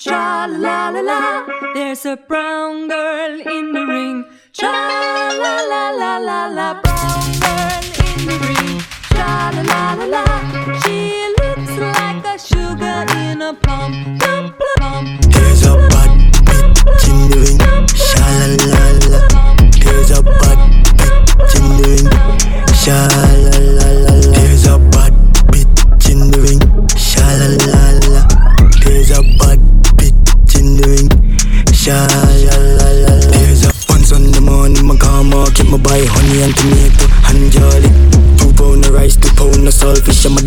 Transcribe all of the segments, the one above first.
Cha la la la, there's a brown girl in the ring. Cha la la la la la, brown girl in the ring. Cha la la la la, she looks like a sugar in a plum. Plum plum. There's a bad bitch in the ring. Sha la la la. There's a bad bitch in the ring. Sha buy honey and tomato and jolly. Two pound of rice, two pound of saltfish. My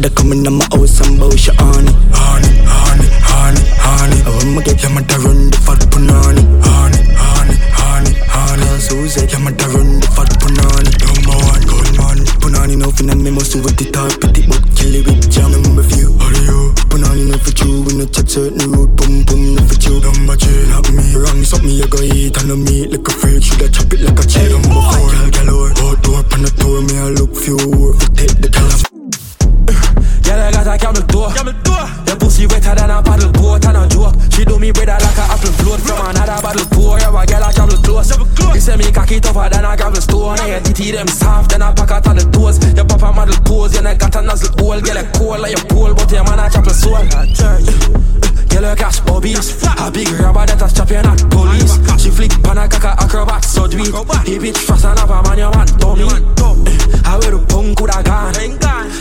house and bow she honey, honey, honey, honey, honey. I want my get your mother run the fat punani, honey, honey, honey, honey. Susie, your mother run the fat punani. Number one, gold man, punani no fin and me must with the titty them soft than a pack out of the toes. Your papa model pose, you neck got a nozzle hole. Girl, a cold like your pole, but your man a chop a soul. Girl, you cash bobbies. A big rubber that a chop you not police. She flick pan a caca acrobat, so do. He bitch fast and have a man, your man dummy. I wear the punk coulda gone.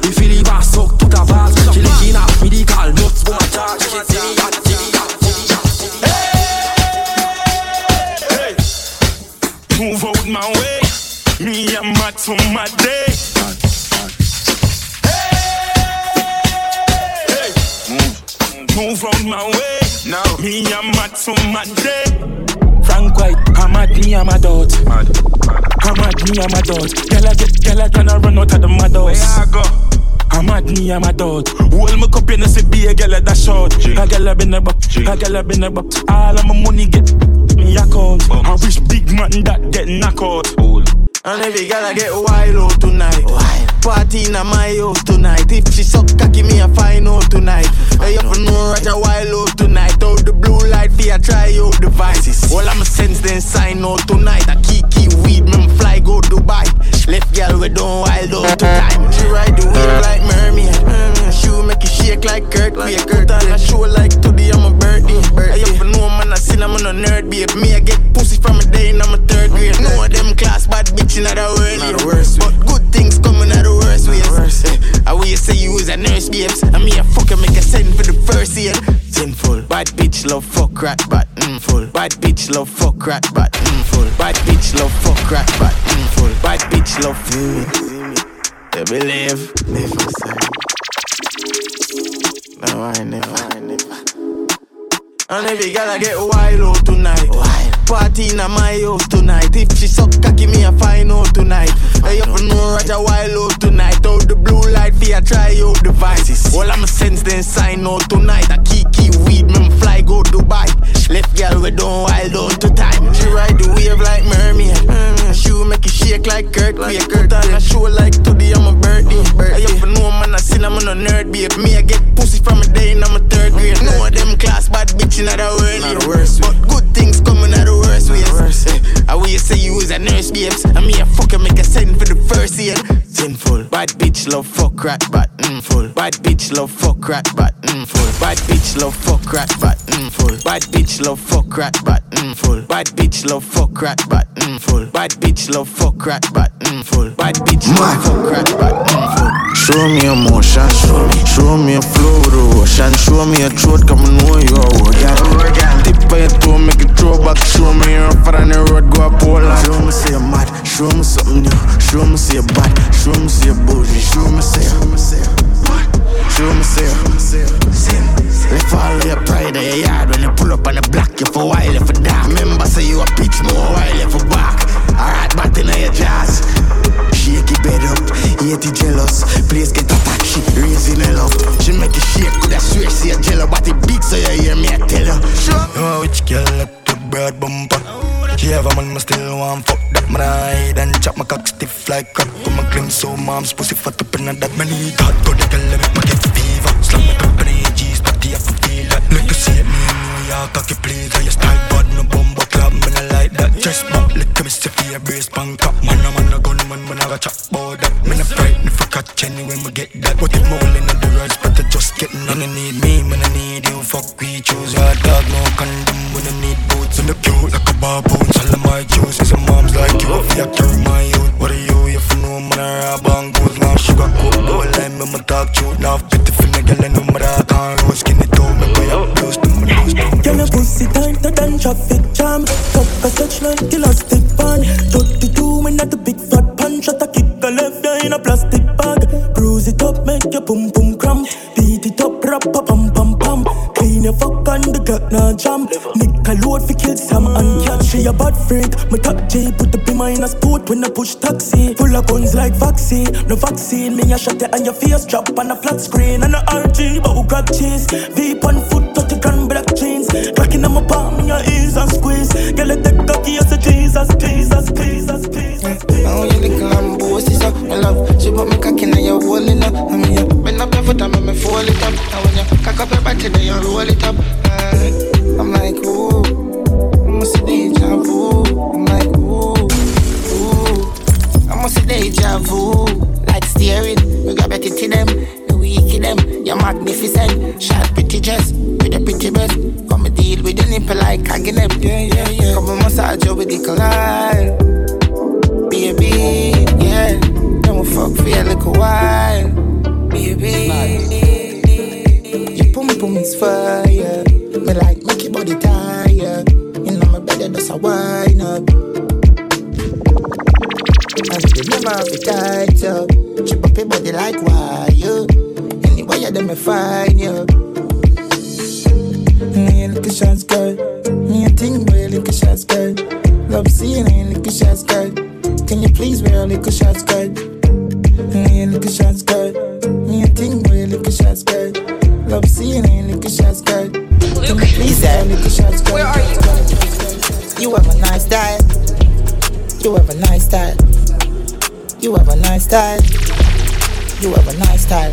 If you leave her suck to the vase She licking off medical nuts for my charge She see me hot, see me me Move out my way. Me and Max for my day. Hey, move, move out my way. Now. Me and Max for my day. Frank White, I'm at me, I'm a dot. I'm at me, I'm a dot. Girl, I get, girl, I gonna run out of the mad Where I go? I'm at me, I'm a dot. Hold my cup, you know, see be a girl at that short A girl up in the box, a girl up in the box All of my money get me account I wish big man that get knock out And every girl I get wild tonight. Party in my house tonight. If she suck cocky, me a find out tonight. Hey, you know Roger wild tonight. Out the blue light, for ya try out devices. All I'ma sense then sign out tonight. I keep weed, me fly go Dubai. Left girl we don't wild out tonight. She ride the wave like mermaid. Mm, She make you shake like Kurt. Like Kurt on a show like today I'm a birdie. Hey, you know man I sin I'm a nerd babe. Me I get pussy from a day in I'm a third grade. Know them class bad bitch in the world. Not the worst But good things coming out the worst ways. Eh, I will you say you was a nurse babes. And me a fucker make a send for the first year. Sinful. Bad bitch love fuck rat but mm, full. Bad bitch love fuck rat but mm, full. Bad bitch love fuck rat but mm, full. Bad bitch love feel me. You believe? Live inside. I never, I never. And every girl I get wild out tonight. Wild. Party in my house tonight. If she suck cocky, me a find out tonight. Hey, you know Roger wild out tonight. Out the blue light, for ya try out devices. All I'ma sense then sign out tonight. I keep keep weed, me fly go Dubai. Left girl we don't wild out to time. She ride the wave like mermaid. She make you shake like Kurt. Like Kurt on a show like today I'm a nerd babe. Me I get pussy from a day and I'm a third grade. Know them class bad bitch in the world. Not the worst but good things coming out the worst ways. I will you say you was a nurse babes. And me a fucker make a send for the first year. Sinful. Bad bitch love fuck rat but mm, full. Bad bitch love fuck rat but mm, full. Bad bitch love fuck rat but mm, full. Bad bitch love fuck rat but mm, full. Bad bitch love fuck rat but mm, full. Bad bitch love fuck rat but mm, full. Bad bitch love fuck rat but mm, full. Show me emotion, show me, show me a flow with the ocean. Show me a throat, come and know you are working. Tip by your toe, make it throw back. Show me you're far on the road, go up all out. Show me say you're mad, show me something new. Show me say you're bad, show me say you're bougie. Show me say you're Show me say. Left all your pride in your yard when you pull up on the block. You for while, you for dark. Remember, say you a pitch more while you for back. Alright, back in your jazz. Shake it bed up, hate it jealous. Place get attacked, she raising her love. She make you shake, could I swear she a jello, but it big so you hear me I tell her. Sure. Know which girl like the broad bumper. She have a man, but still want fuck that man hide and chop my cock stiff like crack. Come and claim so mom's pussy fat up in that man need hot. Go to girl, let make it fever. Slam it in the G's, but the have to feel that. Look to see me, me your cocky please How you style I like Just bump like me see for your brace bang up Man a man a gun man when I got chop that. Me no frightened if I catch any when we get that. But if me willing on the roads but I just getting on I need me man I need you Fuck we choose. Hard dog no condom when I need boots. And the cute like a baboon of my juices and moms like you If you carry my youth. What are you if you know man I rob and goes Now sugar coat no lime me my talk truth. Now for the girl I know my dog can't roll Skinny toe me boy up close to my nose Girl, your pussy tighter than traffic when I push taxi. Full of guns like vaccine, no vaccine. Me a shot it and your face drop on a flat screen and a RG, but who grab cheese? Veep on foot, 30 grand black jeans. Cracking on my palm, in your ears and squeeze. Girl, You have a nice style. You have a nice style. You have a nice style.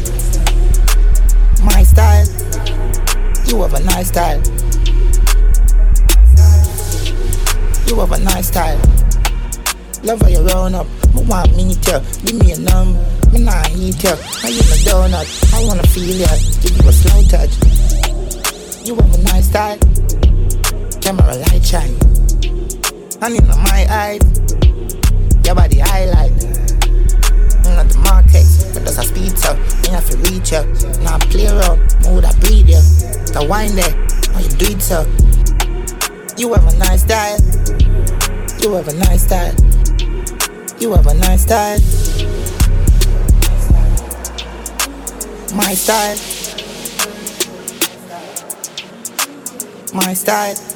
My style. You have a nice style. You have a nice style. Love how you round up. Me want me to give me a number. Me nah eat you. I give a donut. I wanna feel ya. Give you a slow touch. You have a nice style. Camera light shine. And in my eyes, your body highlight. Not the market, but a speed so Me have to reach you. Now play around, move that breathe you. The wine there, you do it so. You have a nice style. You have a nice style. You have a nice style. My style. My style.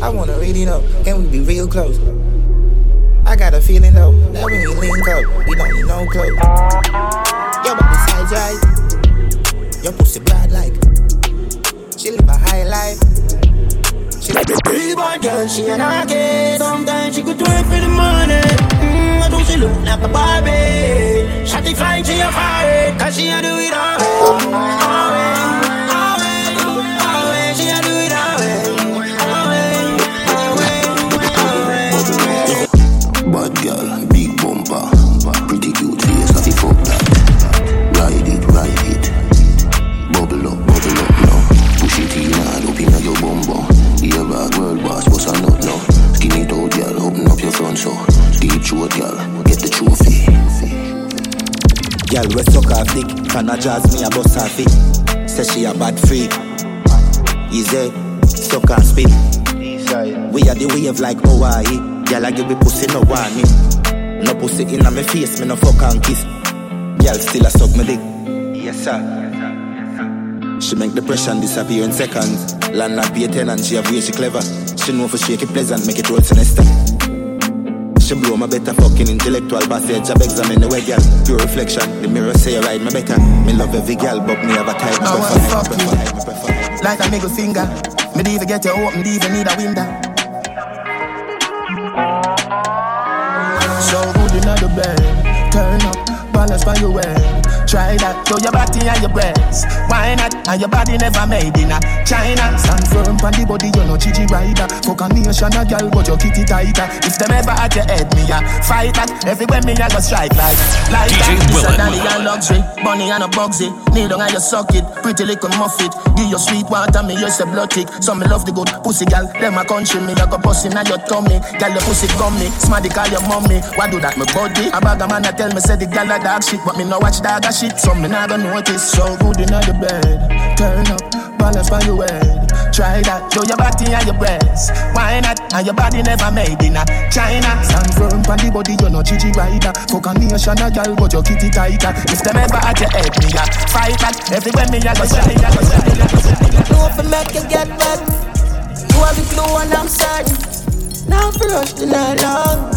I wanna really know. Can we be real close? I got a feeling though that we link up, we don't need no clothes. Your body size right, your pussy broad like. She live a high life. She like a Pretty boy girl, she an artist. Sometimes she could twerk for the money. Mm, I do she look like a Barbie. Shotty flying, she a fire. Cause she do it all. All Girl, we suck her dick, can I jazz me a bust her feet? Say she a bad freak. Easy, suck her spit. We are the wave like Hawaii. Girl, I give me pussy no warning. No pussy inna me face, me no fuck and kiss. Girl, still a suck me dick. Yes sir. She make depression disappear in seconds. Land and pay ten and she have way she clever. She know for shake it pleasant, make it roll sinister. She blow my better fucking intellectual passage. Job examine the way, girl. Pure reflection. The mirror say you ride me better. Me love every girl, but me have a type. I wanna fuck you. like a middle finger. Me even get you open, even need a window. So good in the bed, turn up, balance by your way. Try that, show your body and your breasts. Why not? And your body never made in a China. Stand firm on the body, you know Gigi rider. Fuck a nation a girl, but your kitty tighter. If them ever at your head, me a fight that. Everywhere me a go strike like like DJ that. This a daddy and luxury, money and a bugsy. Kneel down and you suck it, pretty little muffet. Give your sweet water, me use a blood tick. Some me love the good pussy gal. Them a country me, I go pussy in your tummy. Gal your pussy gummy, smarty call your mommy. Why do that, me body? A bag of man a tell me say the gal a dog shit, but me no watch dog a shit. So me gonna notice. So good in the bed, turn up, balance by your head. Try that, show your body and your breasts. Why not? And your body never made in a China. Stand firm on the body, you know Gigi rider. Fuck a nation a gal, but your kitty tighter. If them ever at your head, me a fight back. Everywhere me a go shine, a go shine, a go shine. know if I make you get wet. You have the clue and I'm certain. Now for rush the night long.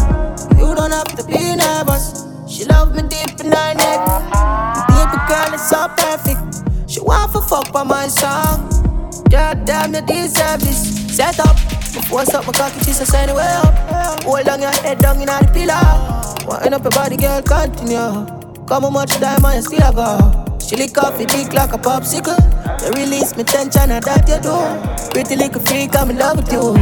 You don't have to be nervous. She love me deep in her neck. Girl is so perfect. She want for fuck by my song. God damn, you deserve this. Set up. Before something cocky, she says anyway up. Hold on your head down in the pillar. Wind up your body, girl, continue. Come on, much time you still a go. She lick off your dick like a popsicle. You release me tension and that you do. Pretty little freak, I'm in love with you.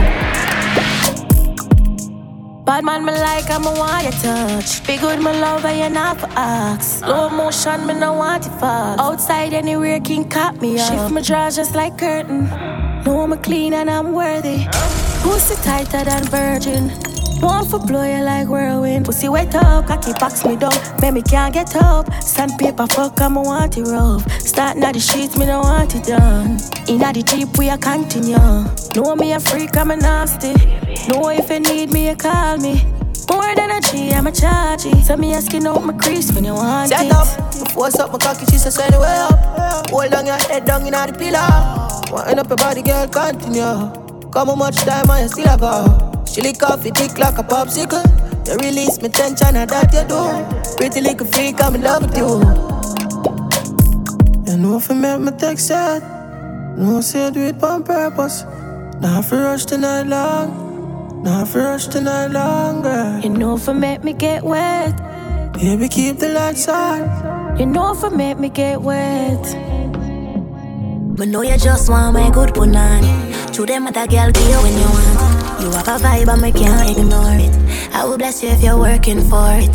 Bad man, me like, I'm a want you touch. Be good, me love, and you not for ask. Slow motion, me no want to fuck. Outside, anywhere can cut me off. Shift my drawers just like curtain. Know I'm clean and I'm worthy. Pussy tighter than virgin. Want for blow you like whirlwind. Pussy wet up, cocky box me down. Make me can't get up. Sandpaper fuck, I'm a want it rough. Starting at the sheets, me no want it done. Inna the deep, we a continue. Know me a freak, I'm a nasty. Know if you need me, you call me. More than a G, I'm a chargy. So me asking out my crease when you want Set it. up. Before something cocky, she says anyway up. Hold on your head down in the pillow. Wind up your body, girl, continue. Come on, much time and you still a go. She lick off your dick like a popsicle. You release me tension and that you do. Pretty little freak, I'm in love with you. You know if I make my text sad. No say I do it on purpose. Now if I rush the night long. Now if I rush the night longer. You know if I make me get wet. Baby, keep the lights on. You know if I make me get wet. But know you just want my good punani. To them other girl be you when you want. You have a vibe and me can't ignore it. I will bless you if you're working for it.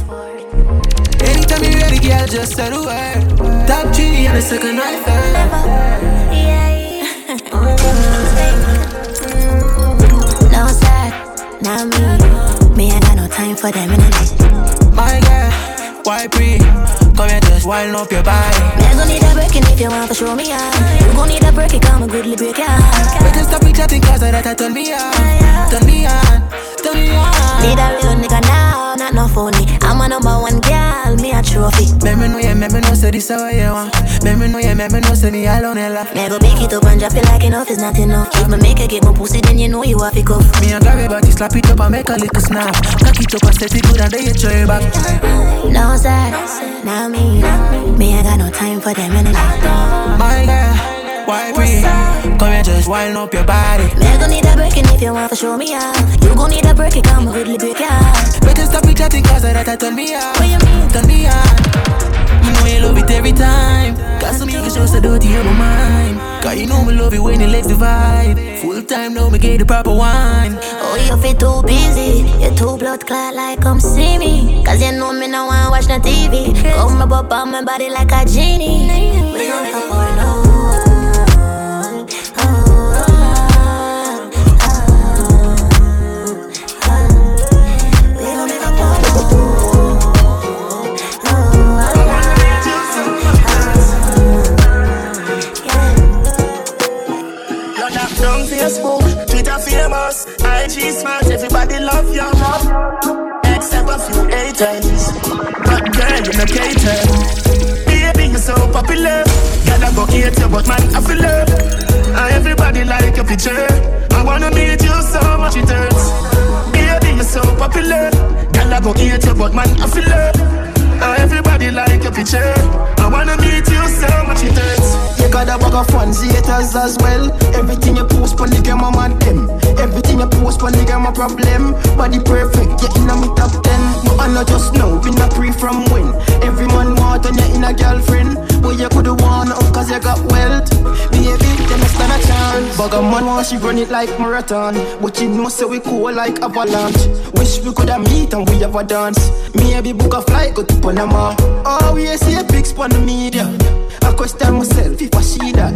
Anytime you're ready, girl, just say the word. Top G and a second right No sir, not me. Me I got no time for them energy. My girl, why pre? Just wind up your body. Me gon' need a break if you want to show me out. You gon' need a break, come a goodly break ya. Better stop it chatting cause that turn me on. Turn me on, turn me on. Need a real nigga now, not no phony. I'm a number one girl, me a trophy. Make me know, yeah, make me know, say this how you want. Make me know, yeah, make me know, say me alone, hella. Me go pick it up and drop it like enough is not enough. If me make a get my pussy, then you know you have to cuff. Me and grab it, but you slap it up and make a little snap. Cock it up and set it good and then you throw it back. No sir, not me. Me I got no time for them energy. My girl, why pre? Come here, just wind up your body. Me gon' need a break if you want to show me out. You gon' need a break, come a goodly break ya. Better stop it chatting cause that turn me on. What you mean? Turn me out. You know you love it every time. Got some niggas just a dirty on my mind. Cause you know me love it when you let the vibe. Full time now, me get the proper wine. Oh, you feel too busy. You too blood clot like come see me. Cause you know me no wanna watch no TV. Come up up on my body like a genie. We gon' make a famous, IG smart, everybody love you. Except a few haters. But girl, you no cater. Baby, you're so popular. Gotta go hate you, but man, I feel love. And uh, everybody like your picture. I wanna meet you so much it hurts. Baby, you're so popular. Gotta go hate you, but man, I feel love. And uh, everybody like your picture. I wanna meet you so got a bag of fans, haters as well. Everything you post on the game, I'm on them. Everything you post on the game, a problem. Body perfect, you in a me top ten. No, I not just know, been a pre from when. Every man want and you in a girlfriend. where you could have want up cause you got wealth. Baby, them a stand a chance. Bugger man want she run it like marathon. But you know say we cool like avalanche. Wish we coulda meet and we have a dance. Maybe book a flight go to Panama. Oh, we see a big spot the media. I question myself if I see that.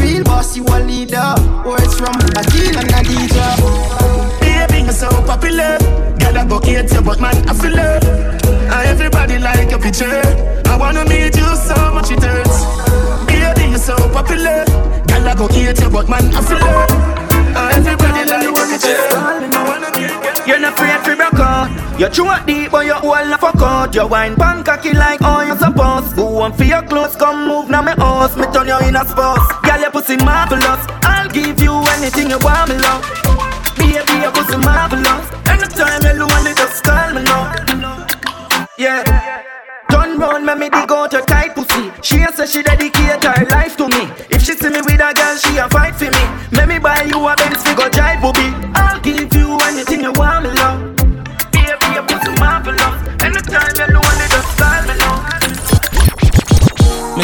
Real boss, you a leader. Words from a deal and a DJ. Baby, you're so popular. Gotta go hate you, but man, I feel it. And everybody like your picture. I wanna meet you so much it hurts. Baby, you're so popular. Gotta go hate you, but man, I feel it. And everybody like your picture. I wanna meet you. You're not afraid to. You it deep, but you the fuck out. You wine pan cocky like all you supposed. Go on for your clothes, come move now my house. Me turn you in a sports. Girl, your pussy marvelous. I'll give you anything you want, me love. Baby, your pussy marvelous. Anytime you lonely, just call me now. Yeah. Turn round, make me dig out your tight pussy. She a say she dedicate her life to me. If she see me with a girl, she a fight for me. Make me buy you a Benz, we go drive, booby. I'll give you anything you want, me love.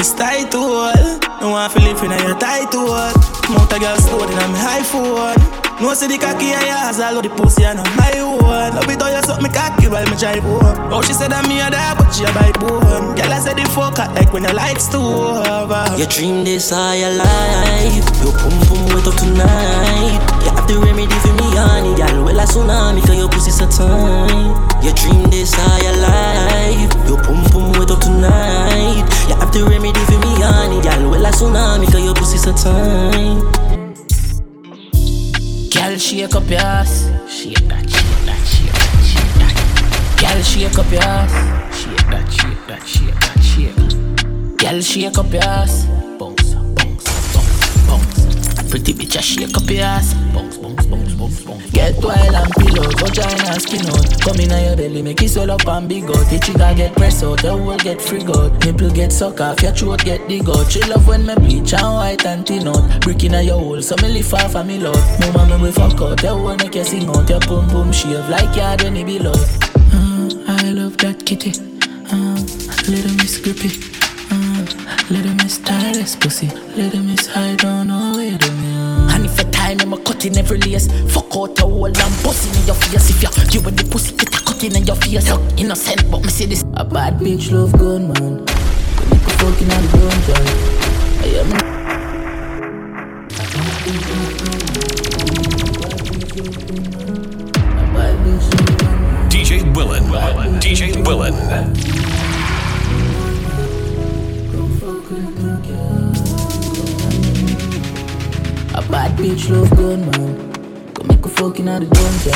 Miss tight to. No one feel live in your tight to hold. Mount a girl stored in my high forward. No see the cocky and yours, all of the pussy and my one. Love it how you suck me cocky while me drive home. Oh, she said that me a dog, but she a bite bone. Girl, I said the fuck out like when the lights too over. You dream this all your life. You pum pum wait up tonight. You have the remedy for me, honey. Girl, well a tsunami, cause your pussy so tight. You dream this all Girl, shake up your ass. Shake that, shake that, shake that, shake that. Girl, shake up your ass. Shake that, shake that, shake that, shake. Girl, shake up your ass. Bounce, bounce, bounce, bounce. Pretty bitch, I shake up your ass. Bounce, bounce, bounce. Get wild and pillow, vagina skin out. Come in your belly, make it swell up and big out. The trigger get press out, the whole get frig out. Nipple get suck off, your throat get dig out. She love when me bleach and white and thin out. Brick in your hole, so me lift off of me. No mama we fuck out, the whole make you sing out. Your boom boom shave like yard when it be low. Uh, I love that kitty. Uh, little miss grippy. Uh, little miss tireless pussy. Little miss high down all way to me. And if a time I'm a cut in every lace. Fuck out a hole and bust in your face. If you give with the pussy get a cut in your face. Look innocent but me see this. A bad bitch love gun man. We make a fucking out the gun I am DJ Willan. DJ Willan. Bad bitch love gun man. Go make a fucking out the drive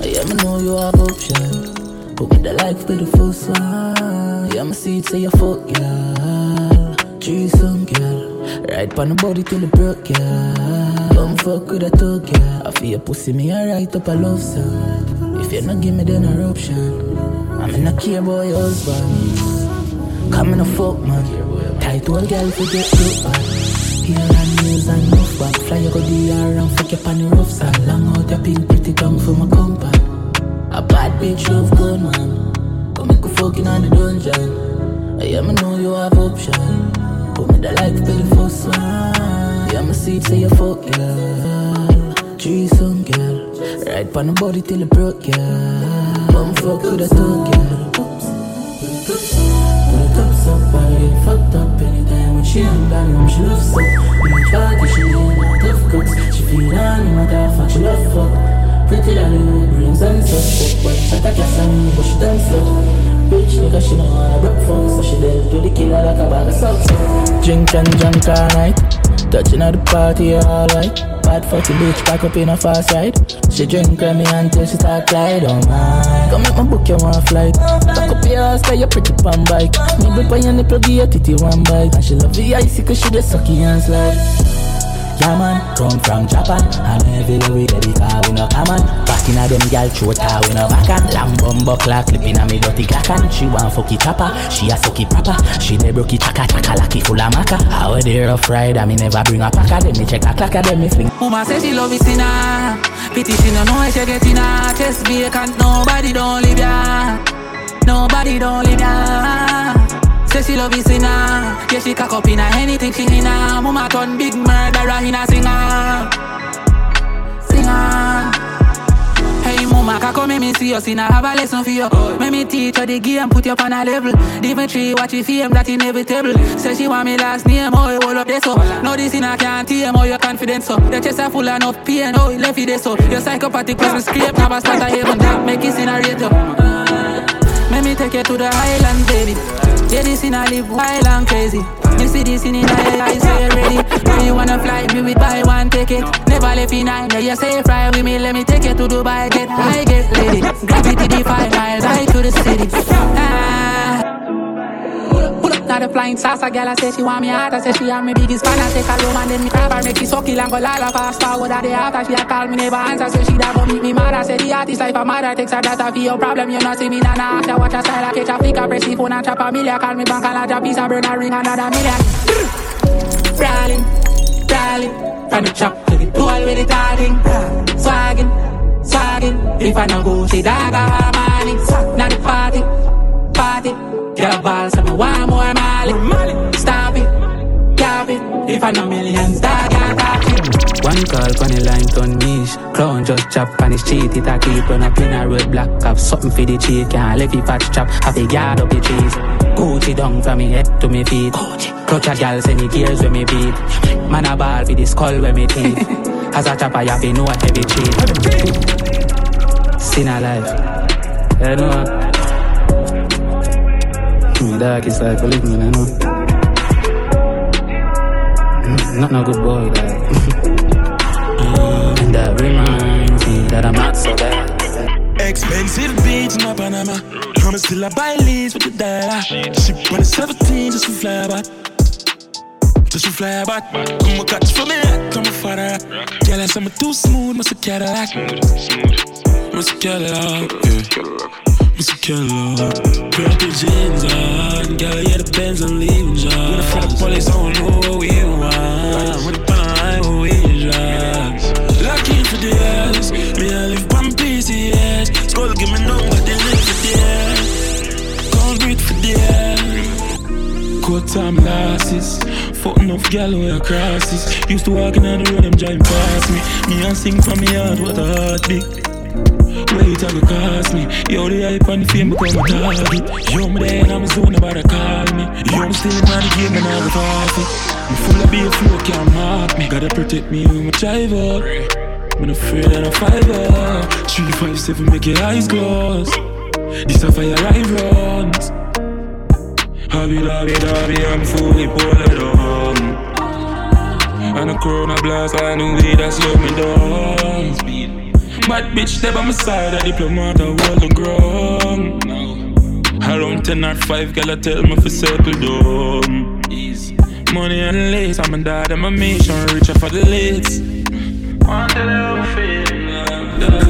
I am know you have option But with the life be the first one Yeah, I'ma see seat say you fuck, girl Threesome, girl. Right pon the body till it broke, girl Come fuck with a thug, girl I feel your pussy, me a right up a love song. If you not give me then a option I'm in a care your husband. Come in a fuck, man. Tight old girl forget man Here and nails and rough back Fly you go the around, fuck you on the rough side Long out your pink pretty tongue for my compound A bad bitch love gun man Come make a fucking on the dungeon I am know you have option Put me the life be the first one Yeah, my seat say you fuck girl Threesome girl Right pon the body till it broke girl Come fuck with a thug girl ain't not tough cuts. She feel on me, matter fuck, she love fuck. Pretty Lollywood brains and such, but shut a class but she done so. Bitch nigga, she know how to broke phone, so she dead to the killer like a bag of salt. Drink and drunk all night, touching at the party alright. Bad fucking bitch back up in a fast ride. She drink me until she start glide oh on mine. Come make my book you one flight. Back up your ass like you pretty pan bike. Me whip on your nipple, give your titty one bite. And she love the icy cause she the sucky and slide. Yeah man, come from Japan And everywhere we get car we no Back in a them gal throat her we no back and Lamb bumbo clock clipping a me dirty clackan She want fucky chopper, she a sucky proper. She dey broke it chaka chaka lucky full of maca. How a day rough ride and me never bring a packer. Then me check a clock and then me fling. Mama say she love it in Pity she no know she get in her Chest vacant, nobody don't live ya. Nobody don't live ya. Say she love is sinner. Yeah, she cock up in her anything she in her. Mama turn big murderer in a singer. Singer. Mama, kako make me see you, see I have a lesson for you. Make me teach you the game, put you up on a level. Different tree, watch you fame, that inevitable. Say she want me last name, oh, you hold up this so. No, this in I can't tame, oh, your confidence so. Your chest are full enough pain, oh, you left it there so. Your psychopathic person scrape, never start a that make it you. Make me take you to the island, baby. Yeah, this in I live wild and crazy. Me see this in the eyes, so you ready? When you wanna fly me with buy one ticket. Never left in nine, yeah, you say fly with me. Let me take you to Dubai, get high, get lady. Gravity defy miles, high to the city. Ah. Now the flying salsa girl, I say she want me out. I say she am my biggest fan. I take her home and then me grab her, make she suck it and go lala fast forward. What are they after? She a call me never answer, say she da go meet me mad. I say the artist life a mother takes her data for your problem. You not see me nana. After watch her style, I catch a flick, I press the phone and chop a million. Call me bank and I drop piece, I burn a ring another million. Brawling, brawling, from the chop to the tool with the tarring. Swagging, swagging. If I no go, say dagger, money. Now the party, party. Get a ball, so me want more Mali. Stop it, cap it. If I no millions, dagger, tap it. One call on the line turn niche. Clown just chop on his cheat It a keep run up in a road block Have something for the cheek Can't let it fat chop. Have a yard up the trees Gucci down from me head to me feet. Clutch a gal send me gears when me beat. Man a ball for the skull when me teeth. As a chopper you have to know a heavy cheat. Sin a life You know Me dark is like live man, I know Not no good boy, like And that reminds me that I'm not so bad. Expensive beach in Panama. I'ma still I buy leads with the dollar. She on a 17 just to fly about. Just to fly about. Come on, catch for me, come on, father. Girl, I'm too smooth, must a Cadillac. Must a Cadillac, yeah. Must a Cadillac. Purple jeans on, girl, yeah, the Benz I'm leaving, John. When I feel police, I don't know what we want. When the pan, what we drive. Lucky for the ass, me I live one PCS. Skull give me number, they live for the air. Concrete for the air. Court time losses, fuck enough gal where crosses. Used to walk in on the road, them driving past me. Me and sing from me heart, what a heartbeat. I go cost me. Yo, the hype and the fame become a target. Yo, me there and I'm a zone to call me. Yo, I'm still in the game and I'm the coffee. I'm full of beer flow, can't mark me. Gotta protect me with my driver. I'm afraid that I five up. Three, five, seven, make your eyes close. This a fire I runs. Hobby, hobby, hobby, I'm fully pulled on. And a corona blast, I knew it, that slow me down. Bad bitch, step on my side, a diplomat, I hold the ground. Around 10 or 5, girl, I tell me for circle down. Money and lace, I'm a dad, I'm a mission, richer for the lates. Want to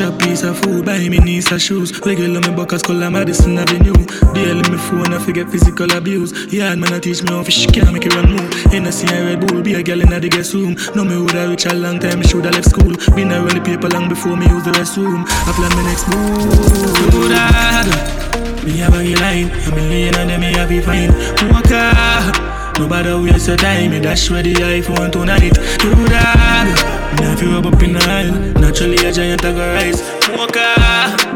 love Chop piece of food, buy me niece of shoes. Regular me buckets, color Madison Avenue. Daily me phone, I forget physical abuse. Yeah, man, I teach me how fish can make it run move. Hennessy and Red Bull, be a girl in the guest room. No me woulda reach a long time, me shoulda left school. Been around the paper long before me use the restroom. I plan my next move. Do that. Me have a line, a lane and then me have a fine. Walk up. Nobody waste your time, me dash where the iPhone tonight. Do that. Now if you rub up in the aisle, naturally a giant I rise. Mocha,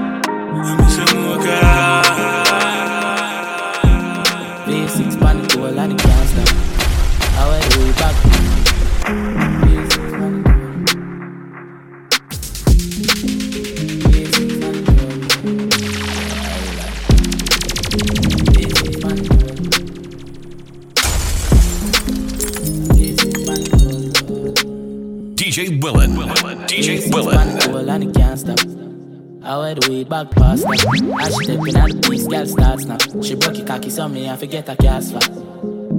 I do it back past now. As she stepping out the piece, girl starts now. She broke it cocky, so me I forget her cast flat.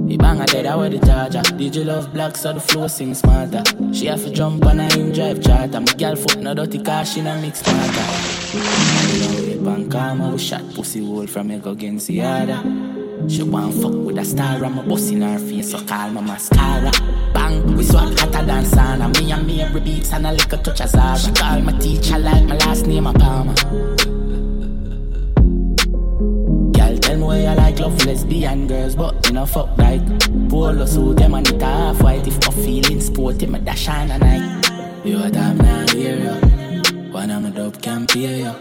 He bang a dead, I wear the charger. Did you love black, so the flow sing smarter. She have to jump on a in drive charter. My girl foot no dirty car, she no mix smarter. Way bank karma, we shot pussy hole from me go against the other. She want fuck with a star, I'm a bust in her face, so call my mascara. Bang, we swap hotter than sauna. Me and me every beats and I a little touch of Zara. She call my teacher like my last name a Palmer. Girl, tell me why you like love lesbian girls, but you know fuck like polo suit them and it half white. If I'm feeling sporty, my dash on a night. You a damn now hear ya. One of my dope can pay ya.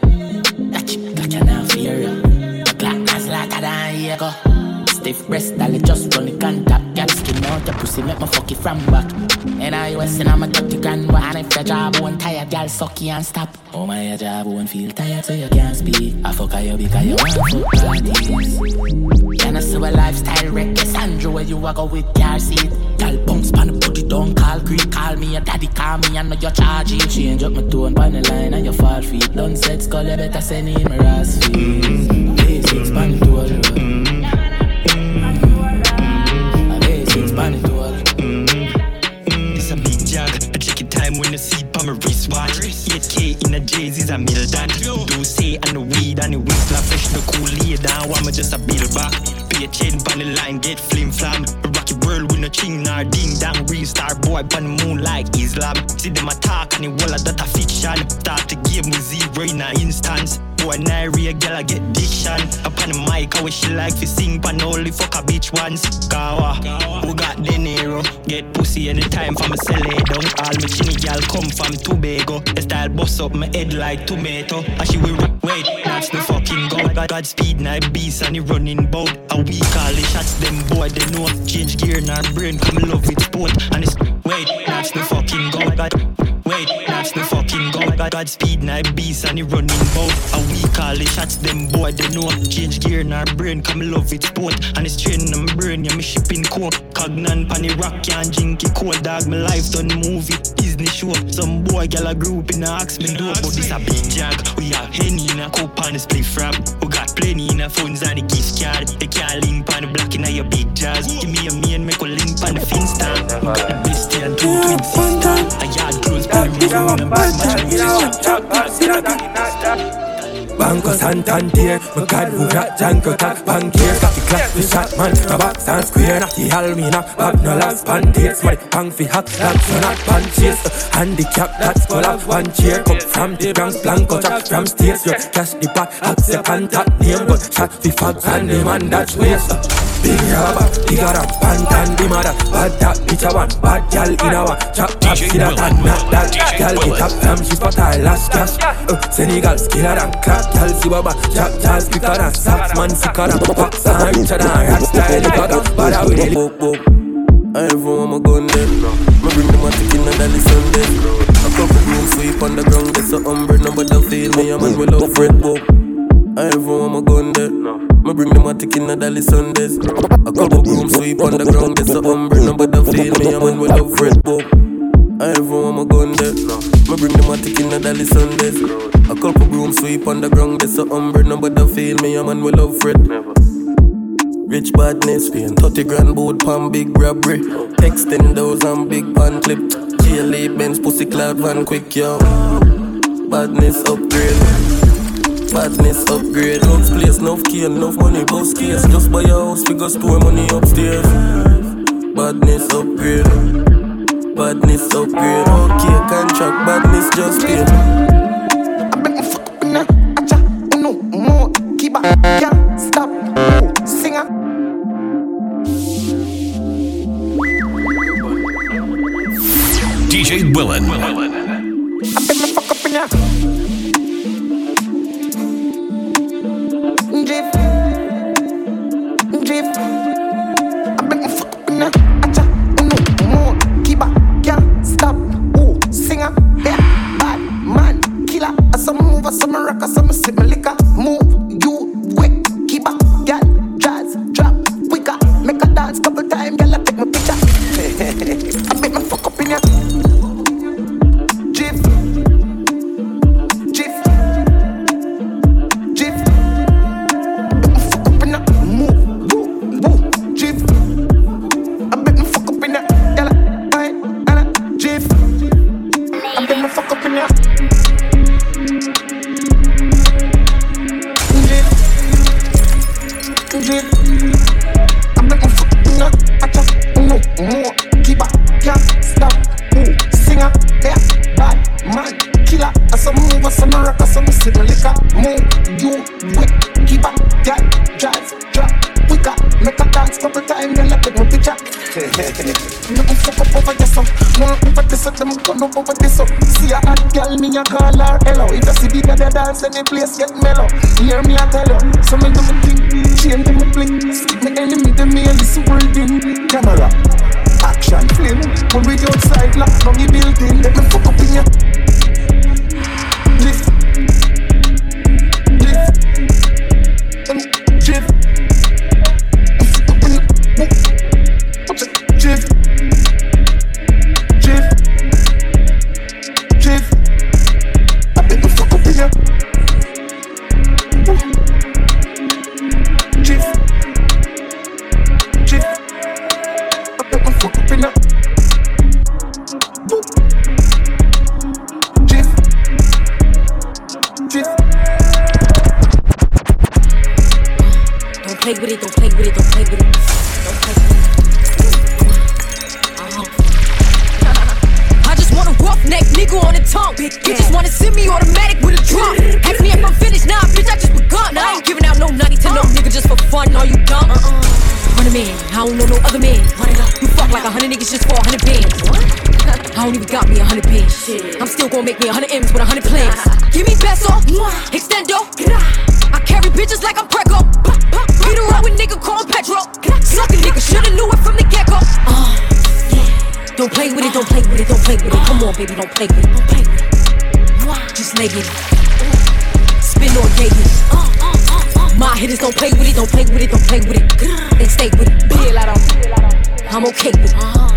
Later than here go. Stiff breast, dolly just run the contact. Girl skin out your pussy, make me fuck it from back. And I was in I'm a dirty grand boy. And if your job won't tired, girl suck you and stop. Oh my, your job won't feel tired, so you can't speak. I fuck you because you want fuck parties. Can I see a lifestyle reckless Andrew where you walk go with car seat? Girl bounce pan the booty, don't call Greek, call me your daddy, call me and know your charge it. Change up my tone, pan the line and your fall feet. Don't set skull, you better send in my ass feet. Mm-hmm. Basics, pan 100k in the jerseys and mill done. Do say and the weed and the like fresh the cool lead down. Wama just a bill back. Pay a chain pan the line, get flim flam. Rocky world with no ching nor ding dang. Real star boy pan moon like Islam. See them attack and the wall of that a fiction. Start the game with zero in a instance. Boy, Nairi, a girl, I get diction. Up on the mic, how she like to sing, pan only fuck a bitch once. Kawa, who got the Nero? Get pussy anytime from a sell it down. All my chinny gal come from Tobago. The style bust up my head like tomato. And she will wait, that's the fucking go. God, God speed, night beast, and he running bout. And we call the shots, them boy, they know. Change gear in our brain, come love with sport. And it's wait, that's the fucking go. God, wait, that's the fucking God, God speed, night beast, and he running bout. And we call the shots, them boy, they know. Change gear in our brain, come love with sport. And it's training them brain, yeah, me shipping coke. Cognan, pan rock, can't drink it cold dog. My life done movie, Disney show. Some boy, gal, a group in a ask me do, but this a big jack. We have Henny in a cup and a split frap. We got plenty in a phones and a gift card. They can't link on the black in a your big jazz. Give me a me and make a link on the Finsta. We got the and two twin sisters. A yard close by the room and Banco Santander, my God, who got Janko tak Bankier, got the class the shot man, my box and square, not the Almina, back no last pandates, my pang fi hack, that's so not punches, handicap, that's out one chair, come from the Bronx, Blanco, track from states, your cash the pot, hot the contact name, but shot the fags and the man that's waste, Big rubber, big a rap, pantan, the mother, bad that bitch a one, bad gal in a one, chop chop, see that and not that, gal get up from she spot her last cash, uh, Senegal, skiller and crack, gal see baba, chop jazz, quicker than sax, man sicker than box, and richer than rap style, the bugger, but I will really I ever want my gun there. Me bring the matic in and dolly Sunday. A couple room sweep on the ground, get so umbre, nobody feel me, a man will love red book. I ever want my gun bring the matic in and dolly Sundays. A couple room sweep on the ground, get so umbre, nobody feel me, a man will love red book. I ever want my gun there. Me bring the matic in and dolly Sundays. A couple broom sweep on the ground, get so umbre, nobody feel me, a man will love red. Rich badness, paying 30 grand boot pan big robbery. Texting those and big pan clip. GLA Benz pussy cloud van quick, yo. Badness upgrade. Badness upgrade. Enough place, enough key, enough money, both case. Just buy a house, figure store money upstairs. Badness upgrade. Badness upgrade. Okay, contract, badness just pay. Bet any place get mellow. Hear me bitches like I'm. Beat her up with nigga called Petro. Suck a nigga, shoulda knew it from the get go. Uh, yeah. Don't play with it, don't play with it, don't play with it. Come on, baby, don't play with it. Don't with it. Just lay it. Spin gay it. My hitters don't play with it, don't play with it, don't play with it. They stay with it. Bill, I don't. I'm okay with it.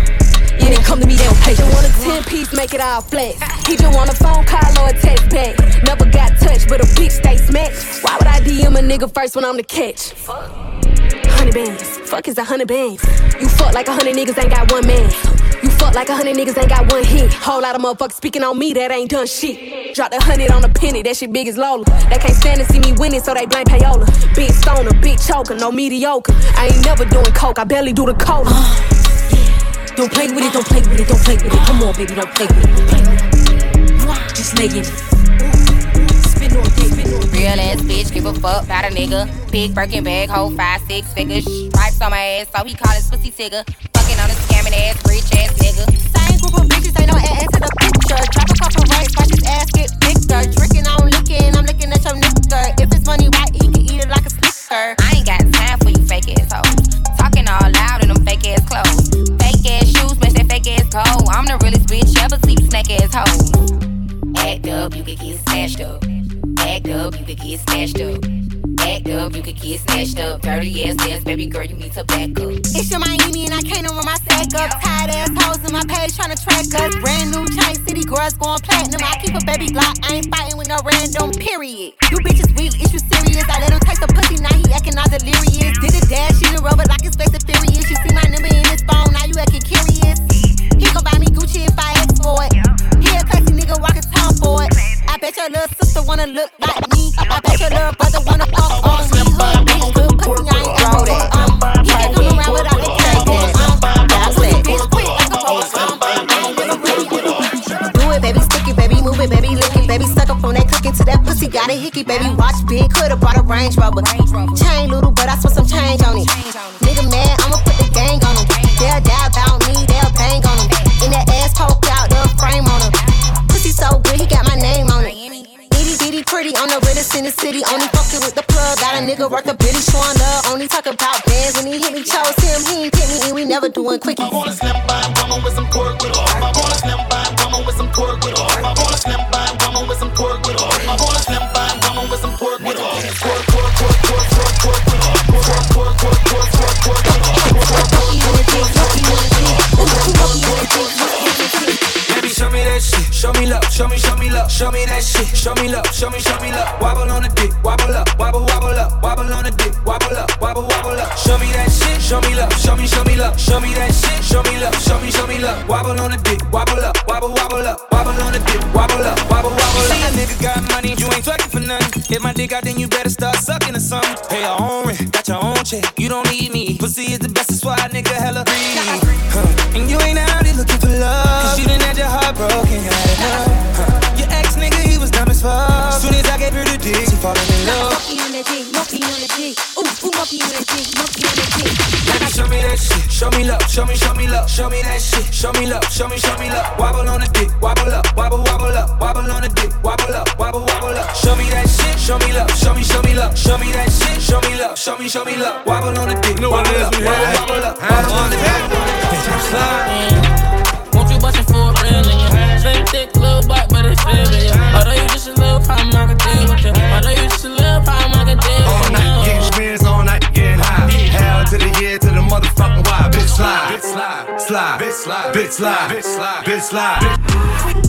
They come to me, they don't pay. Just want a 10 piece, make it all flex. He just want a phone call or a text back. Never got touched, but a bitch stay smacked. Why would I DM a nigga first when I'm the catch? Hundred bands, fuck is a hundred bands. You fuck like a hundred niggas ain't got one man. You fuck like a hundred niggas ain't got one hit. Whole lot of motherfuckers speaking on me that ain't done shit. Drop the hundred on a penny, that shit big as Lola. They can't stand to see me winning, so they blame payola. Big stoner, big choker, no mediocre. I ain't never doing coke, I barely do the cola. Don't play with it, don't play with it, don't play with it. Come on, baby, don't play with it. Don't play with it. Just lay in it. Spin on day, spin on day. Real ass bitch, give a fuck about a nigga. Big Birkin bag, hold five, six figures. Stripes on my ass, so he call his pussy tigger. Fucking on a scamming ass, rich ass nigga. Same group of bitches, ain't no ass to the picture. Drop a couple rights, watch his ass get bigger. Drinking, I'm licking, I'm looking at your nigga. If it's money right, he can eat it like a slicker. I ain't got time for you fake ass hoes. Talking all loud in them fake ass clothes. Fake ass shoes, match that fake ass coat. I'm the realest bitch ever see snack ass hoes. Act up, you could get snatched up. Act up, you could get snatched up. Act up, you could get snatched up. Dirty ass dance, baby girl, you need to back up. It's your Miami and I can't run my sack up. Tired ass hoes in my page trying to track us. Brand new chain city girls going platinum. I keep a baby Glock, I ain't fighting with no random period. You bitches weak, is you serious? I let him taste the pussy, now he acting all delirious. Did a dash, in the rubber like it's face of furious. You see my number in his phone, now you acting Show me love. Show me, show me love. Wobble on the dick. Wobble up. Wobble, wobble up. Wobble on the dick. Wobble up. Wobble, wobble up. Show me that shit. Show me love. Show me, show me love. Show me that shit. Show me love. Show me, show me love. Wobble on the dick. Wobble up. Wobble, wobble up. Wobble on the dick. Wobble up. Wobble, wobble up. See a nigga got money. You ain't twerking for nothing. Hit my dick out, then you better start sucking or something. Pay your own rent. Got your own check. You don't show me love. Show me that shit. Show me love. Show me, show me love. Wobble on the dick. Wobble up. Wobble, wobble up. Wobble on the dick. Wobble up. Wobble, wobble up. Show me that shit. Show me love. Show me, show me love. Show me that shit. Show me love. Show me, show me love. Wobble on the dick. Wobble up. Wobble, wobble up. Wobble on the dick. Bitch, I'm sliding. Slide, slide, bitch slide, bitch slide, bitch slide, bitch.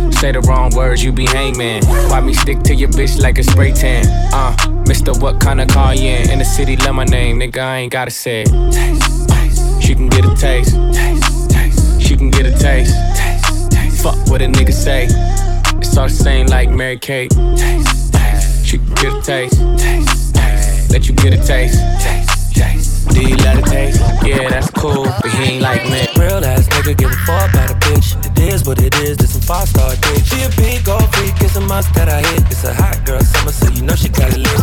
Say the wrong words, you be hangman. Why me stick to your bitch like a spray tan? Uh, Mister, what kind of car you in? In the city, love my name, nigga, I ain't gotta say it. Taste, taste. She can get a taste. Taste, taste. She can get a taste. Taste, taste. Fuck what a nigga say. It's all the same like Mary Kate. Taste, taste. She can get a taste. Taste, taste. Let you get a taste. Taste, taste. Do you let it taste? Yeah, that's cool, but he ain't like me. Real ass nigga give a fuck about a bitch. It is what it is, this some five star dick. She a big old freak, it's a must that I hit. It's a hot girl summer, so you know she got it lit.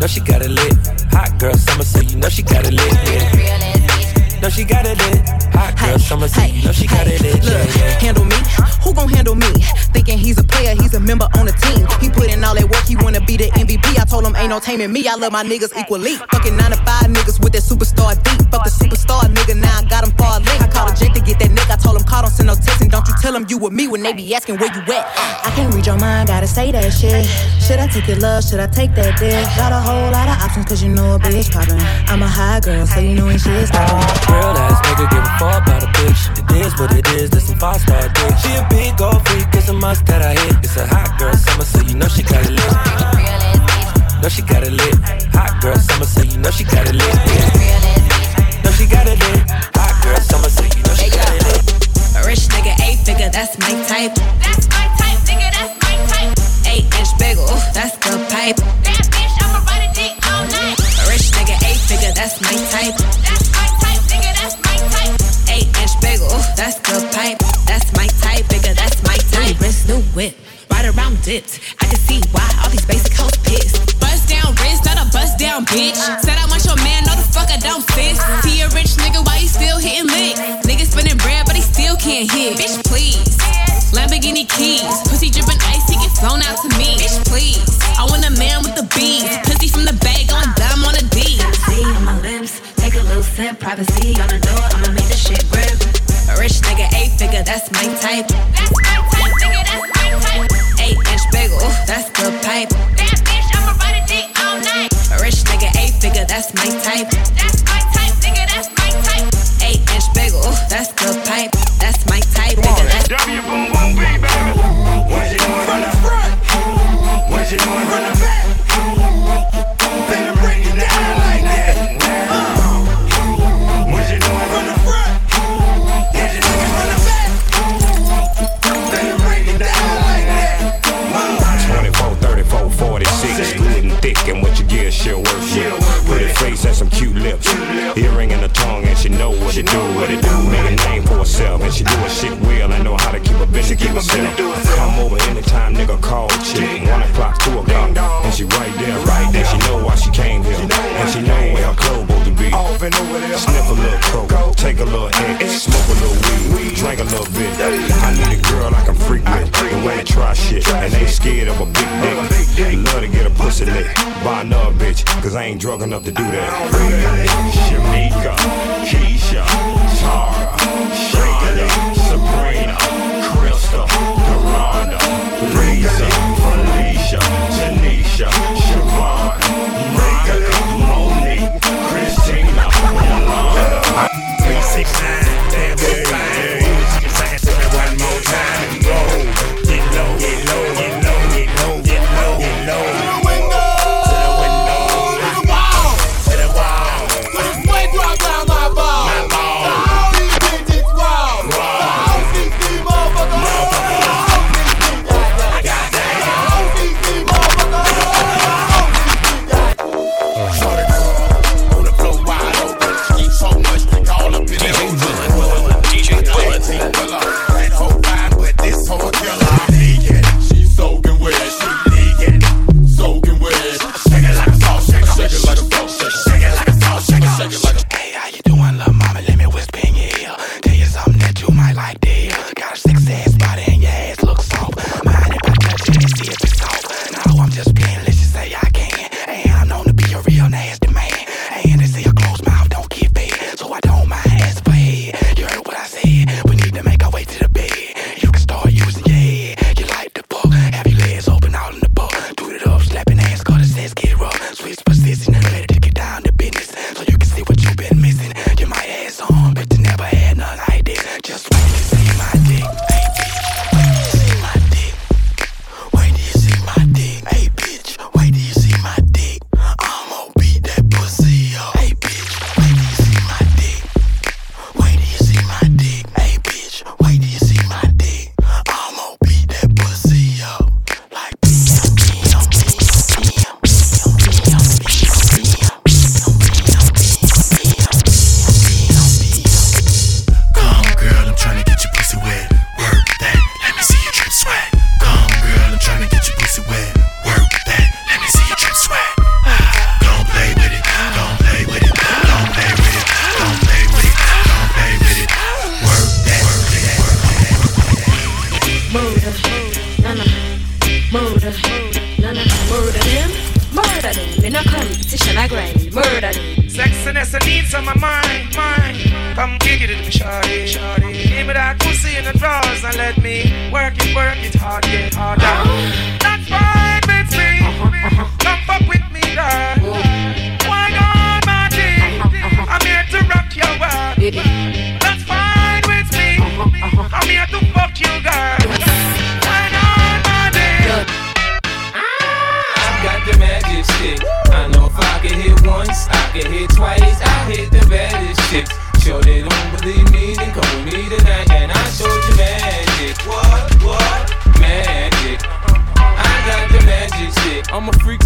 Know she got it lit. Hot girl summer, so you know she got it lit. Yeah. Know she got it lit. Hot girl summer, so you know she got it lit. Yeah, Look, yeah. handle me. Who gon' handle me? Thinking he's a player, he's a member on the team. He put in all that work, he wanna be the MVP. I told him ain't no taming me. I love my niggas equally. Fucking nine to five niggas with that superstar deep. Fuck the superstar nigga, now I got him far link. I call Jake tell him you with me when they be asking where you at. Ah. I can't read your mind, gotta say that shit. Should I take your love? Should I take that dick? Got a whole lot of options, cause you know a bitch poppin'. I'm a high girl, so you know when shit's poppin'. Real ass nigga give a fuck about a bitch. It is what it is, this some five star dick. She a big old freak, it's a must that I hit. It's a hot girl summer, so you know she got it lit. Know she got it lit. Hot girl summer, so you know she got it lit. Yeah. Know she got it lit. Hot girl summer, so you rich nigga, eight figure, that's my type. That's my type, nigga, that's my type. Eight inch bagel, that's the pipe. That bitch, I'ma ride a dick all night. Rich nigga, eight figure, that's my type. That's my type, nigga, that's my type. Eight inch bagel, that's the pipe. That's my type, nigga, that's my type. New wrist, new whip, right around dipped. I can see why all these basic hoes pissed. Bust down wrist, not a bust down bitch. Said I want your man, no the fuck I don't sis. He a rich nigga, why you still hitting lick? Nigga spinning bread, but he still can't hit. Bitch, please. Lamborghini keys, pussy dripping ice, he get flown out to me. Bitch, please. I want a man with the bees, pussy from the bag, going dumb on a D. See on my lips, take a little sip, privacy on the door, I'ma make this shit grip. A rich nigga, eight figure, that's my type. That's my type, nigga, that's my type. Pipe. That bitch, I'ma ride a dick all night. Rich nigga, eight figure, that's my type. That's ain't drunk enough to do that.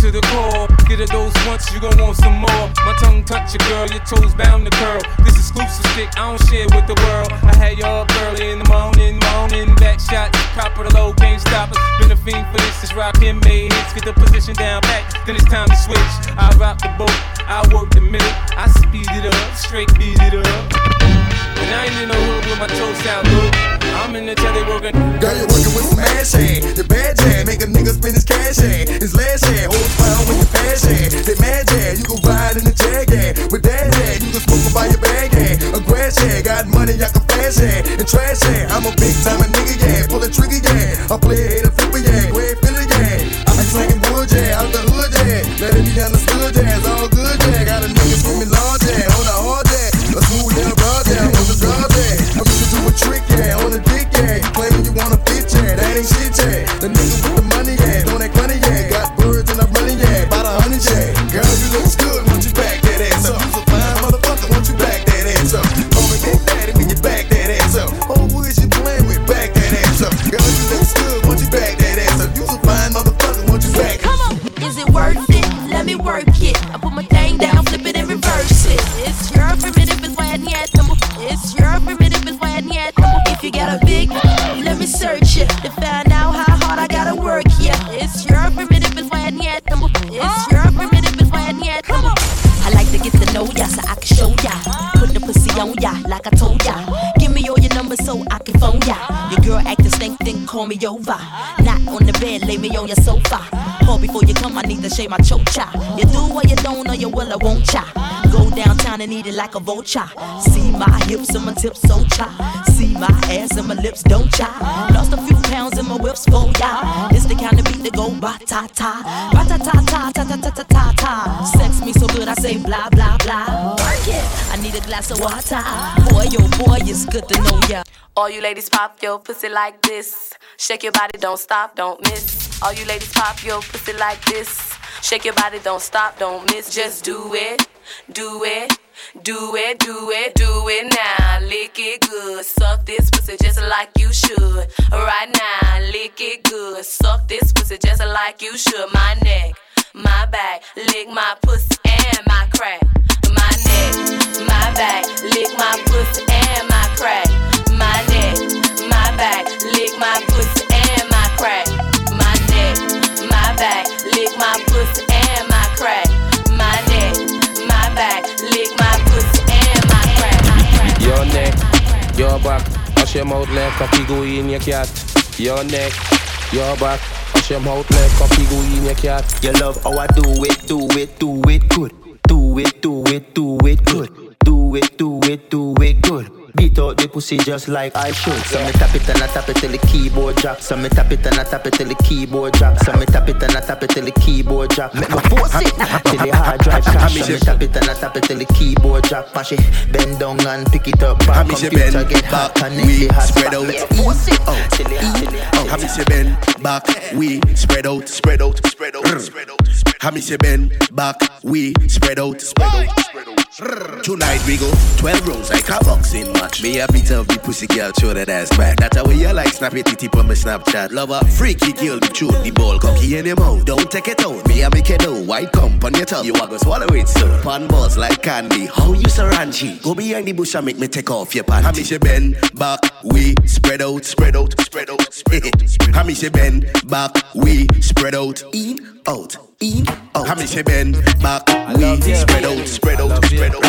To the core. Once, you gon' want some more. My tongue touch your girl, your toes bound to curl. This exclusive stick, I don't share with the world. I had you up early in the morning, morning. Back shot, of the low, can't stop us. Been a fiend for this, it's rockin' made hits. Get the position down back, then it's time to switch. I rock the boat, I work the minute. I speed it up, straight beat it up. And I ain't in the hood with my toes out, look. I'm in the telly working. Girl, you're working with some ass shit. The bad jam, make a nigga spend his cash yeah. His last yeah, hold pound with your fast. They mad yeah, you can ride in the jag yeah. With that yeah, you can smoke by your bag yeah. A grass yeah, got money I can flash yeah. And trash yeah, I'm a big time a nigga yeah. Pull the trigger yeah, I play a hater flipper yeah. Feel it yeah. I be slanging wood yeah, out the hood yeah. Let it be understood yeah, it's all good yeah. Got a nigga swimming large yeah, on a hard yeah. A smooth yeah, broad yeah, on the drugs yeah. I'm gonna do a trick yeah, on the dick yeah. Claiming you wanna fit yeah, that ain't shit yeah. The nigga call me over. Not on the bed, lay me on your sofa. Call before you come, I need to shave my chocha. You do what you don't, or you will, I won't cha. Go downtown and eat it like a vulture. See my hips and my tips, so cha. See my ass and my lips, don't cha. Lost a few pounds in my whips for ya. It's the kind of beat that go ba ta ta, ba ta ta ta ta ta ta ta ta ta. Sex me so good, I say blah blah blah. Work it. I need a glass of water. Boy, oh boy, it's good to know ya. All you ladies pop your pussy like this. Shake your body, don't stop, don't miss. All you ladies pop your pussy like this. Shake your body, don't stop, don't miss. Just do it, do it, do it, do it, do it now. Lick it good. Suck this pussy just like you should. Right now, lick it good. Suck this pussy just like you should. My neck, my back, lick my pussy and my crack. My neck, my back, lick my pussy and my crack. My neck, my back, lick my pussy Your back, Wash your mouth, let cocky go in your cat. Your neck, your back. Wash your mouth, let cocky go in your cat. You love how I do it, do it, do it good. Do it, do it, do it good. Do it, do it, do it good. Beat out the pussy just like I should. So me tap it and I tap it till the keyboard drop. So me tap it and I tap it till the keyboard drop. So me tap it and I tap it till the keyboard drop. Make me force it till the hard drive crash. So me tap it and I tap it till the keyboard drop. Mash it, bend down and pick it up. Back computer get back, hot and we spread out. Me force it out till the till the hot. Hamish, you bend back, we spread out, spread out, spread out, spread out. Hamish, you bend back, we spread out, spread out, spread out. Tonight we go 12 rounds like a boxing match. Me a beat up the pussy girl, show that ass back. That's how you like snap it titty on my Snapchat. Lover, freaky girl, the truth, the ball cocky in your mouth. Don't take it out. Me a make it know. White come on your tongue. You a go swallow it so. Pan balls like candy. How you saranchi? Go behind the bush and make me take off your pants. panty. Hamish, you bend back, we spread out, spread out, spread out, spread out. Hamish, you bend back, we spread out, in, out, in, out. Hamish, you bend back, we spread out, spread out, spread out.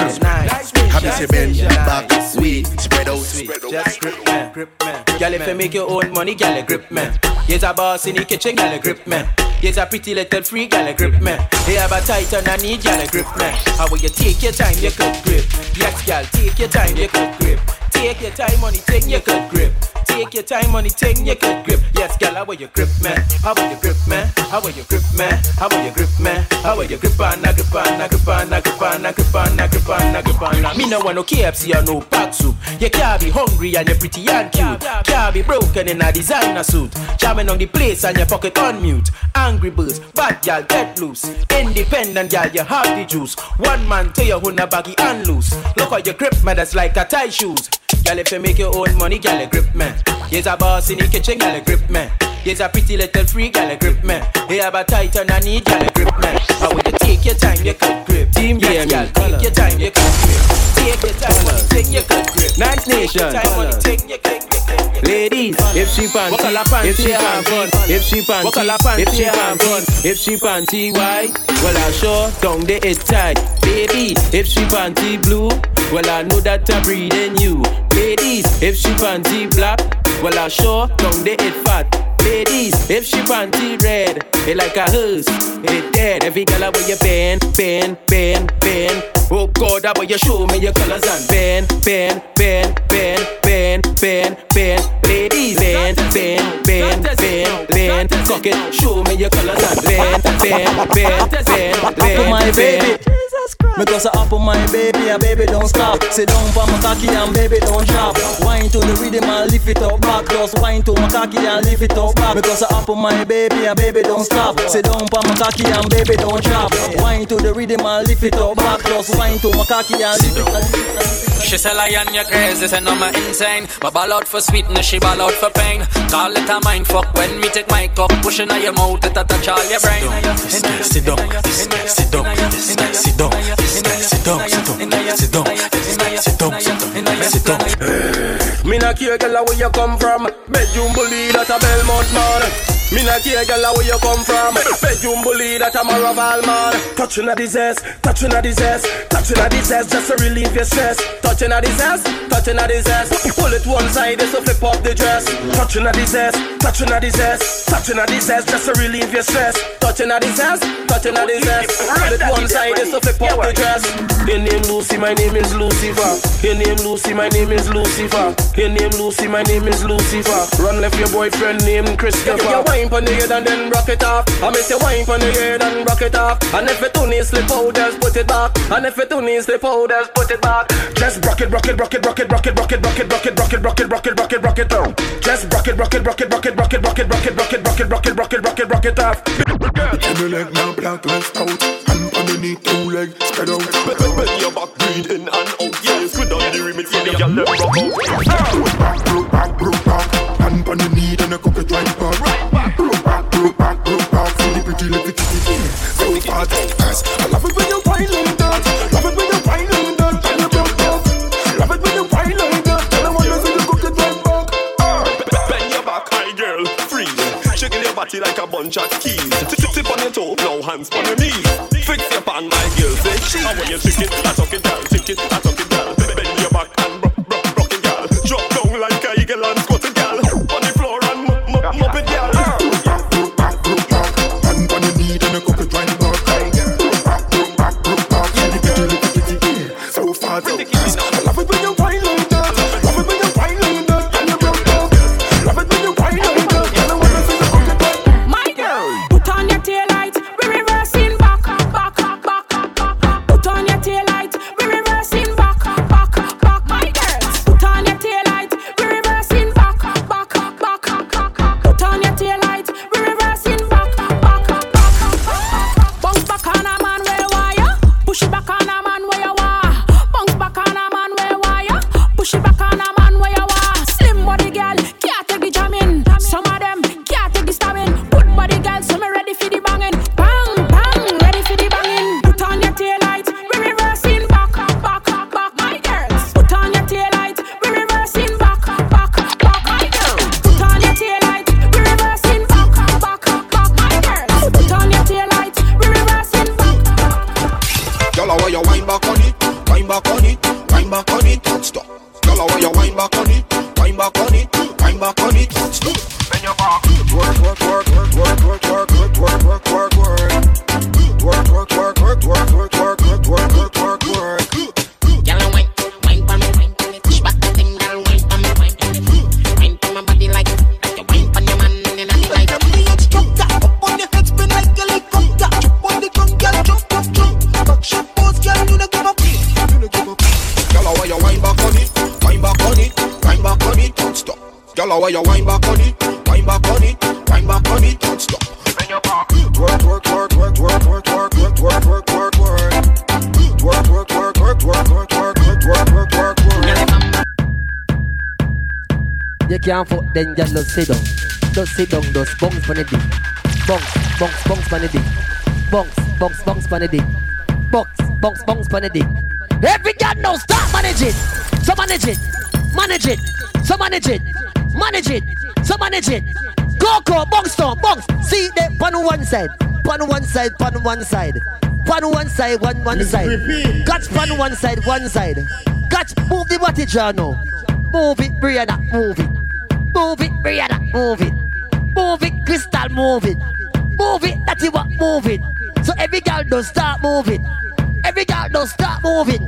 Hamish, you bend back, we spread out, spread out. Just grip man, grip man. Girl, if you make your own money, girl, grip man. Yes, a boss in the kitchen, girl, grip man. Yes, a pretty little free, girl, grip man. They have a tight on a knee, girl, grip man. How will you take your time, you could grip. Yes, girl, take your time, you could grip. Take your time, money, take your could grip. Take your time, money, take your could grip. Yes, girl, how will you grip, man? How will you grip, man? How will you grip, man? How will you grip, man? How will you grip on, a grip on, a grip on, a grip on, a grip on, a grip on, a grip on. Me no want no KFC or no pack soup. You can't be hungry and you're pretty and cute. Can't be broken in a designer suit. Jamming on the place and your pocket on mute. Angry birds, bad gal, get loose. Independent gal, you have the juice. One man tell you who na baggy and loose. Look how you grip, man, that's like a tie shoes. Gal, if you make your own money, you grip, man. Yes, a boss in the kitchen, you grip, man. Yes, a pretty little freak, you grip, man. They have a tight and a need, you grip, man. How will you take your time, you could grip. Team yes, gal, take your time, you could grip. Take your time, money, take your could grip. Nice Take your nation. time, money, take your could grip. Ladies, if she panty, What color panty if she you panty, if she panty, if she you panty, if she panty white, well I sure down the it tight. Baby, if she panty blue, well I know that I'm breeding you. Ladies, if she panty black, well I sure down the it fat. Ladies, if she panty red, it like a hearse, it dead. Every girl where you bend, bend, bend, bend. Oh God, I will you show me your colors and bend, bend, bend, bend, bend, bend, bend. Ladies, bend, bend, bend, bend, bend. Cock it, show me your colors and bend, bend, bend, bend, bend, bend. Because I up on my baby, and baby don't stop. Sit down for my cocky and baby don't drop. Wine to the rhythm and lift it up back. Just wine to my cocky and lift it up back. Because I up on my baby, and baby don't stop. Sit down for my cocky and baby don't drop. Wine to the rhythm and lift it up back. Just wine to my cocky and lift it up. She say lion, you crazy, say no me insane. My ball out for sweetness, she ball out for pain. Call it a mind fuck when me take my cup, pushing on your mouth, it a touch all your brain. This guy sit down, this guy sit down, this guy sit down, this sit down, sit down, sit down, sit down, sit down, sit down. Me not care, girl, where you come from. Bedroom bully that a Belmont man. Me not care, girl, where you come from. Bedroom bully that a Maraval man. Touching at his ass, touching at his ass, touching at his ass just to relieve your stress. Touching at his ass, touching at his ass. Pull it one side, just to flip up the dress. Touching at his ass, touching at his ass, touching at his ass just to relieve your stress. Touching at his ass, touching at his ass. Pull it one side, just to flip up the dress. Your name Lucy, my name is Lucifer. Your name Lucy, my name is Lucifer. Your name Lucy, my name is Lucifer. Run left your boyfriend named Christopher. You wine pon the head and then rock it off. I miss you wine pon the head and rock it off. And if it only slip out, just put it back. And if it only slip out, just put it back. Just rock it, rock it, rock it, rock it, rock it, rock it, rock it, rock it, rock it, rock it, rock it, rock it, rock it down. Just rock it, rock it, rock it, rock it, rock it, rock it, rock it, rock it, rock it, rock it, rock it, rock it, off. Turn your leg now, black and stout. Hand harmony, two leg spread out. Bend your back, breathe in and out. Yeah, good on the remit, yeah, the gyal. Can't fuck then just don't sit down. Just sit down, just bounce on the dick. Bounce, bounce, bounce on the dick. Bounce, bounce, bounce on the dick. Bounce, bounce, bounce on the dick. Every girl now start manage it. So manage it, manage it, so manage it, manage it, so manage it. Go, go, bounce down, bounce. See them on one side, on one side, on one side. On one side, one one side. Catch on one side, one side. Catch, move the body jar now. Move it, Brianna, move it. Move it, Brianna, move it. Move it, Crystal, move it. Move it, that's what, move. So every girl don't start moving. Every girl don't start moving.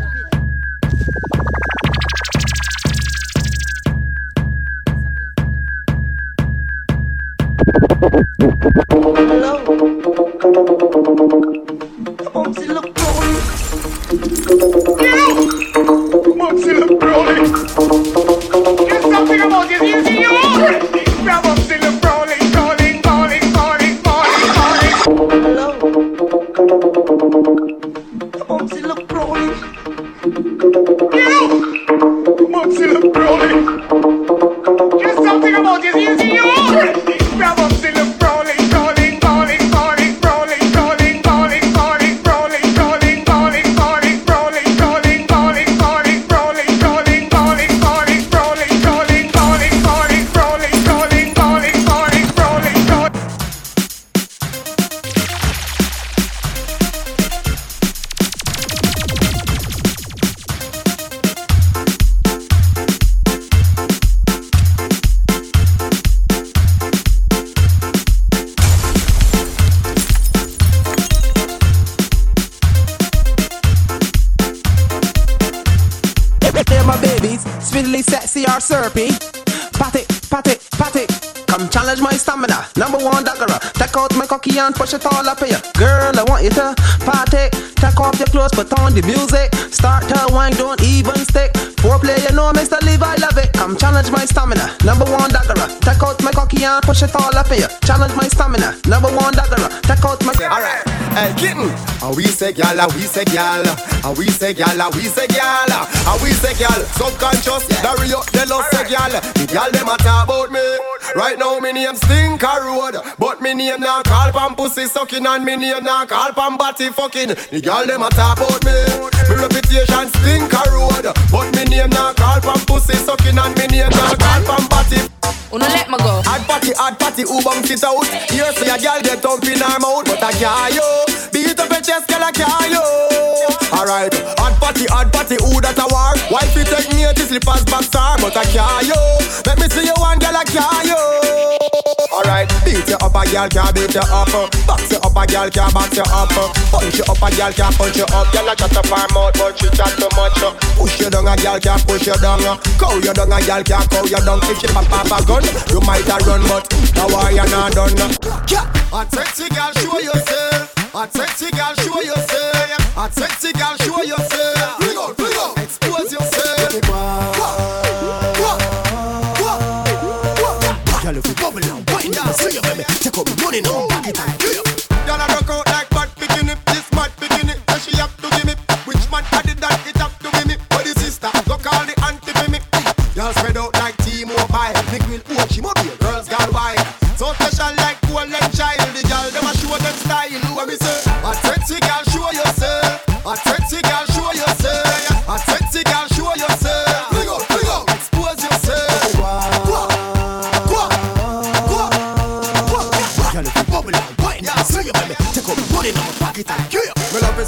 Gyal, we say gyal, and we say gyal, we say gyal, and we say gyal. Subconscious, real, they love say gyal. The gyal them a talk about me. Right now me name Stinker Road, but me name now call pan pussy sucking, and me name now call pan body fucking. The gyal them a talk about me. Me reputation Stinker Road, but me name now call pan pussy sucking, and me name now call pan body. Una let me go. Hard party, hard party, who bounce it out? Here see a girl get up in her mouth, but I can't yo. Chest, girl, I can't. Alright, hard party, hard party, who that a war? Wife you take me to slippers back star, but I can't yo. Let me see you one girl, I can't yo. Alright, beat you up, a girl can't beat you up. Box you up, a girl can't box you up. Punch you up, a girl can't punch you up. Girl, I chat up her mouth, but she chat too much. Push you down, a girl can't push you down. Cow you down, a girl can't cow you down. If she pop up a gun, you might a run, but now why you not done? Yeah, a sexy girl, show yourself. A sexy girl, show yourself. A sexy girl, show yourself. Bring out, bring out, expose yourself. Girl, if you bubble now, wind down, see you, baby. Take up the money now, back it up. Girl, I rock out like bad bikini. This mad bikini, so she have to give me. Which man had it that it have to be me? But the sister, go call the auntie for me. Girl spread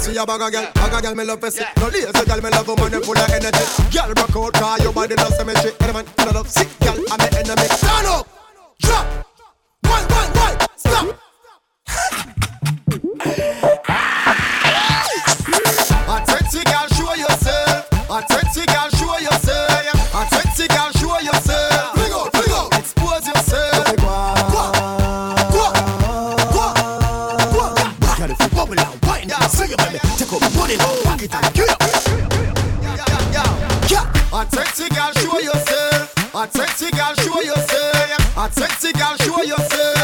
See a bag of girl, bag girl, me love see. No lazy girl, me love a man full of energy. Girl, rock out, car your body does. Any man full of love, sick girl, I'm the sexy girl, show yourself. A sexy girl, show yourself.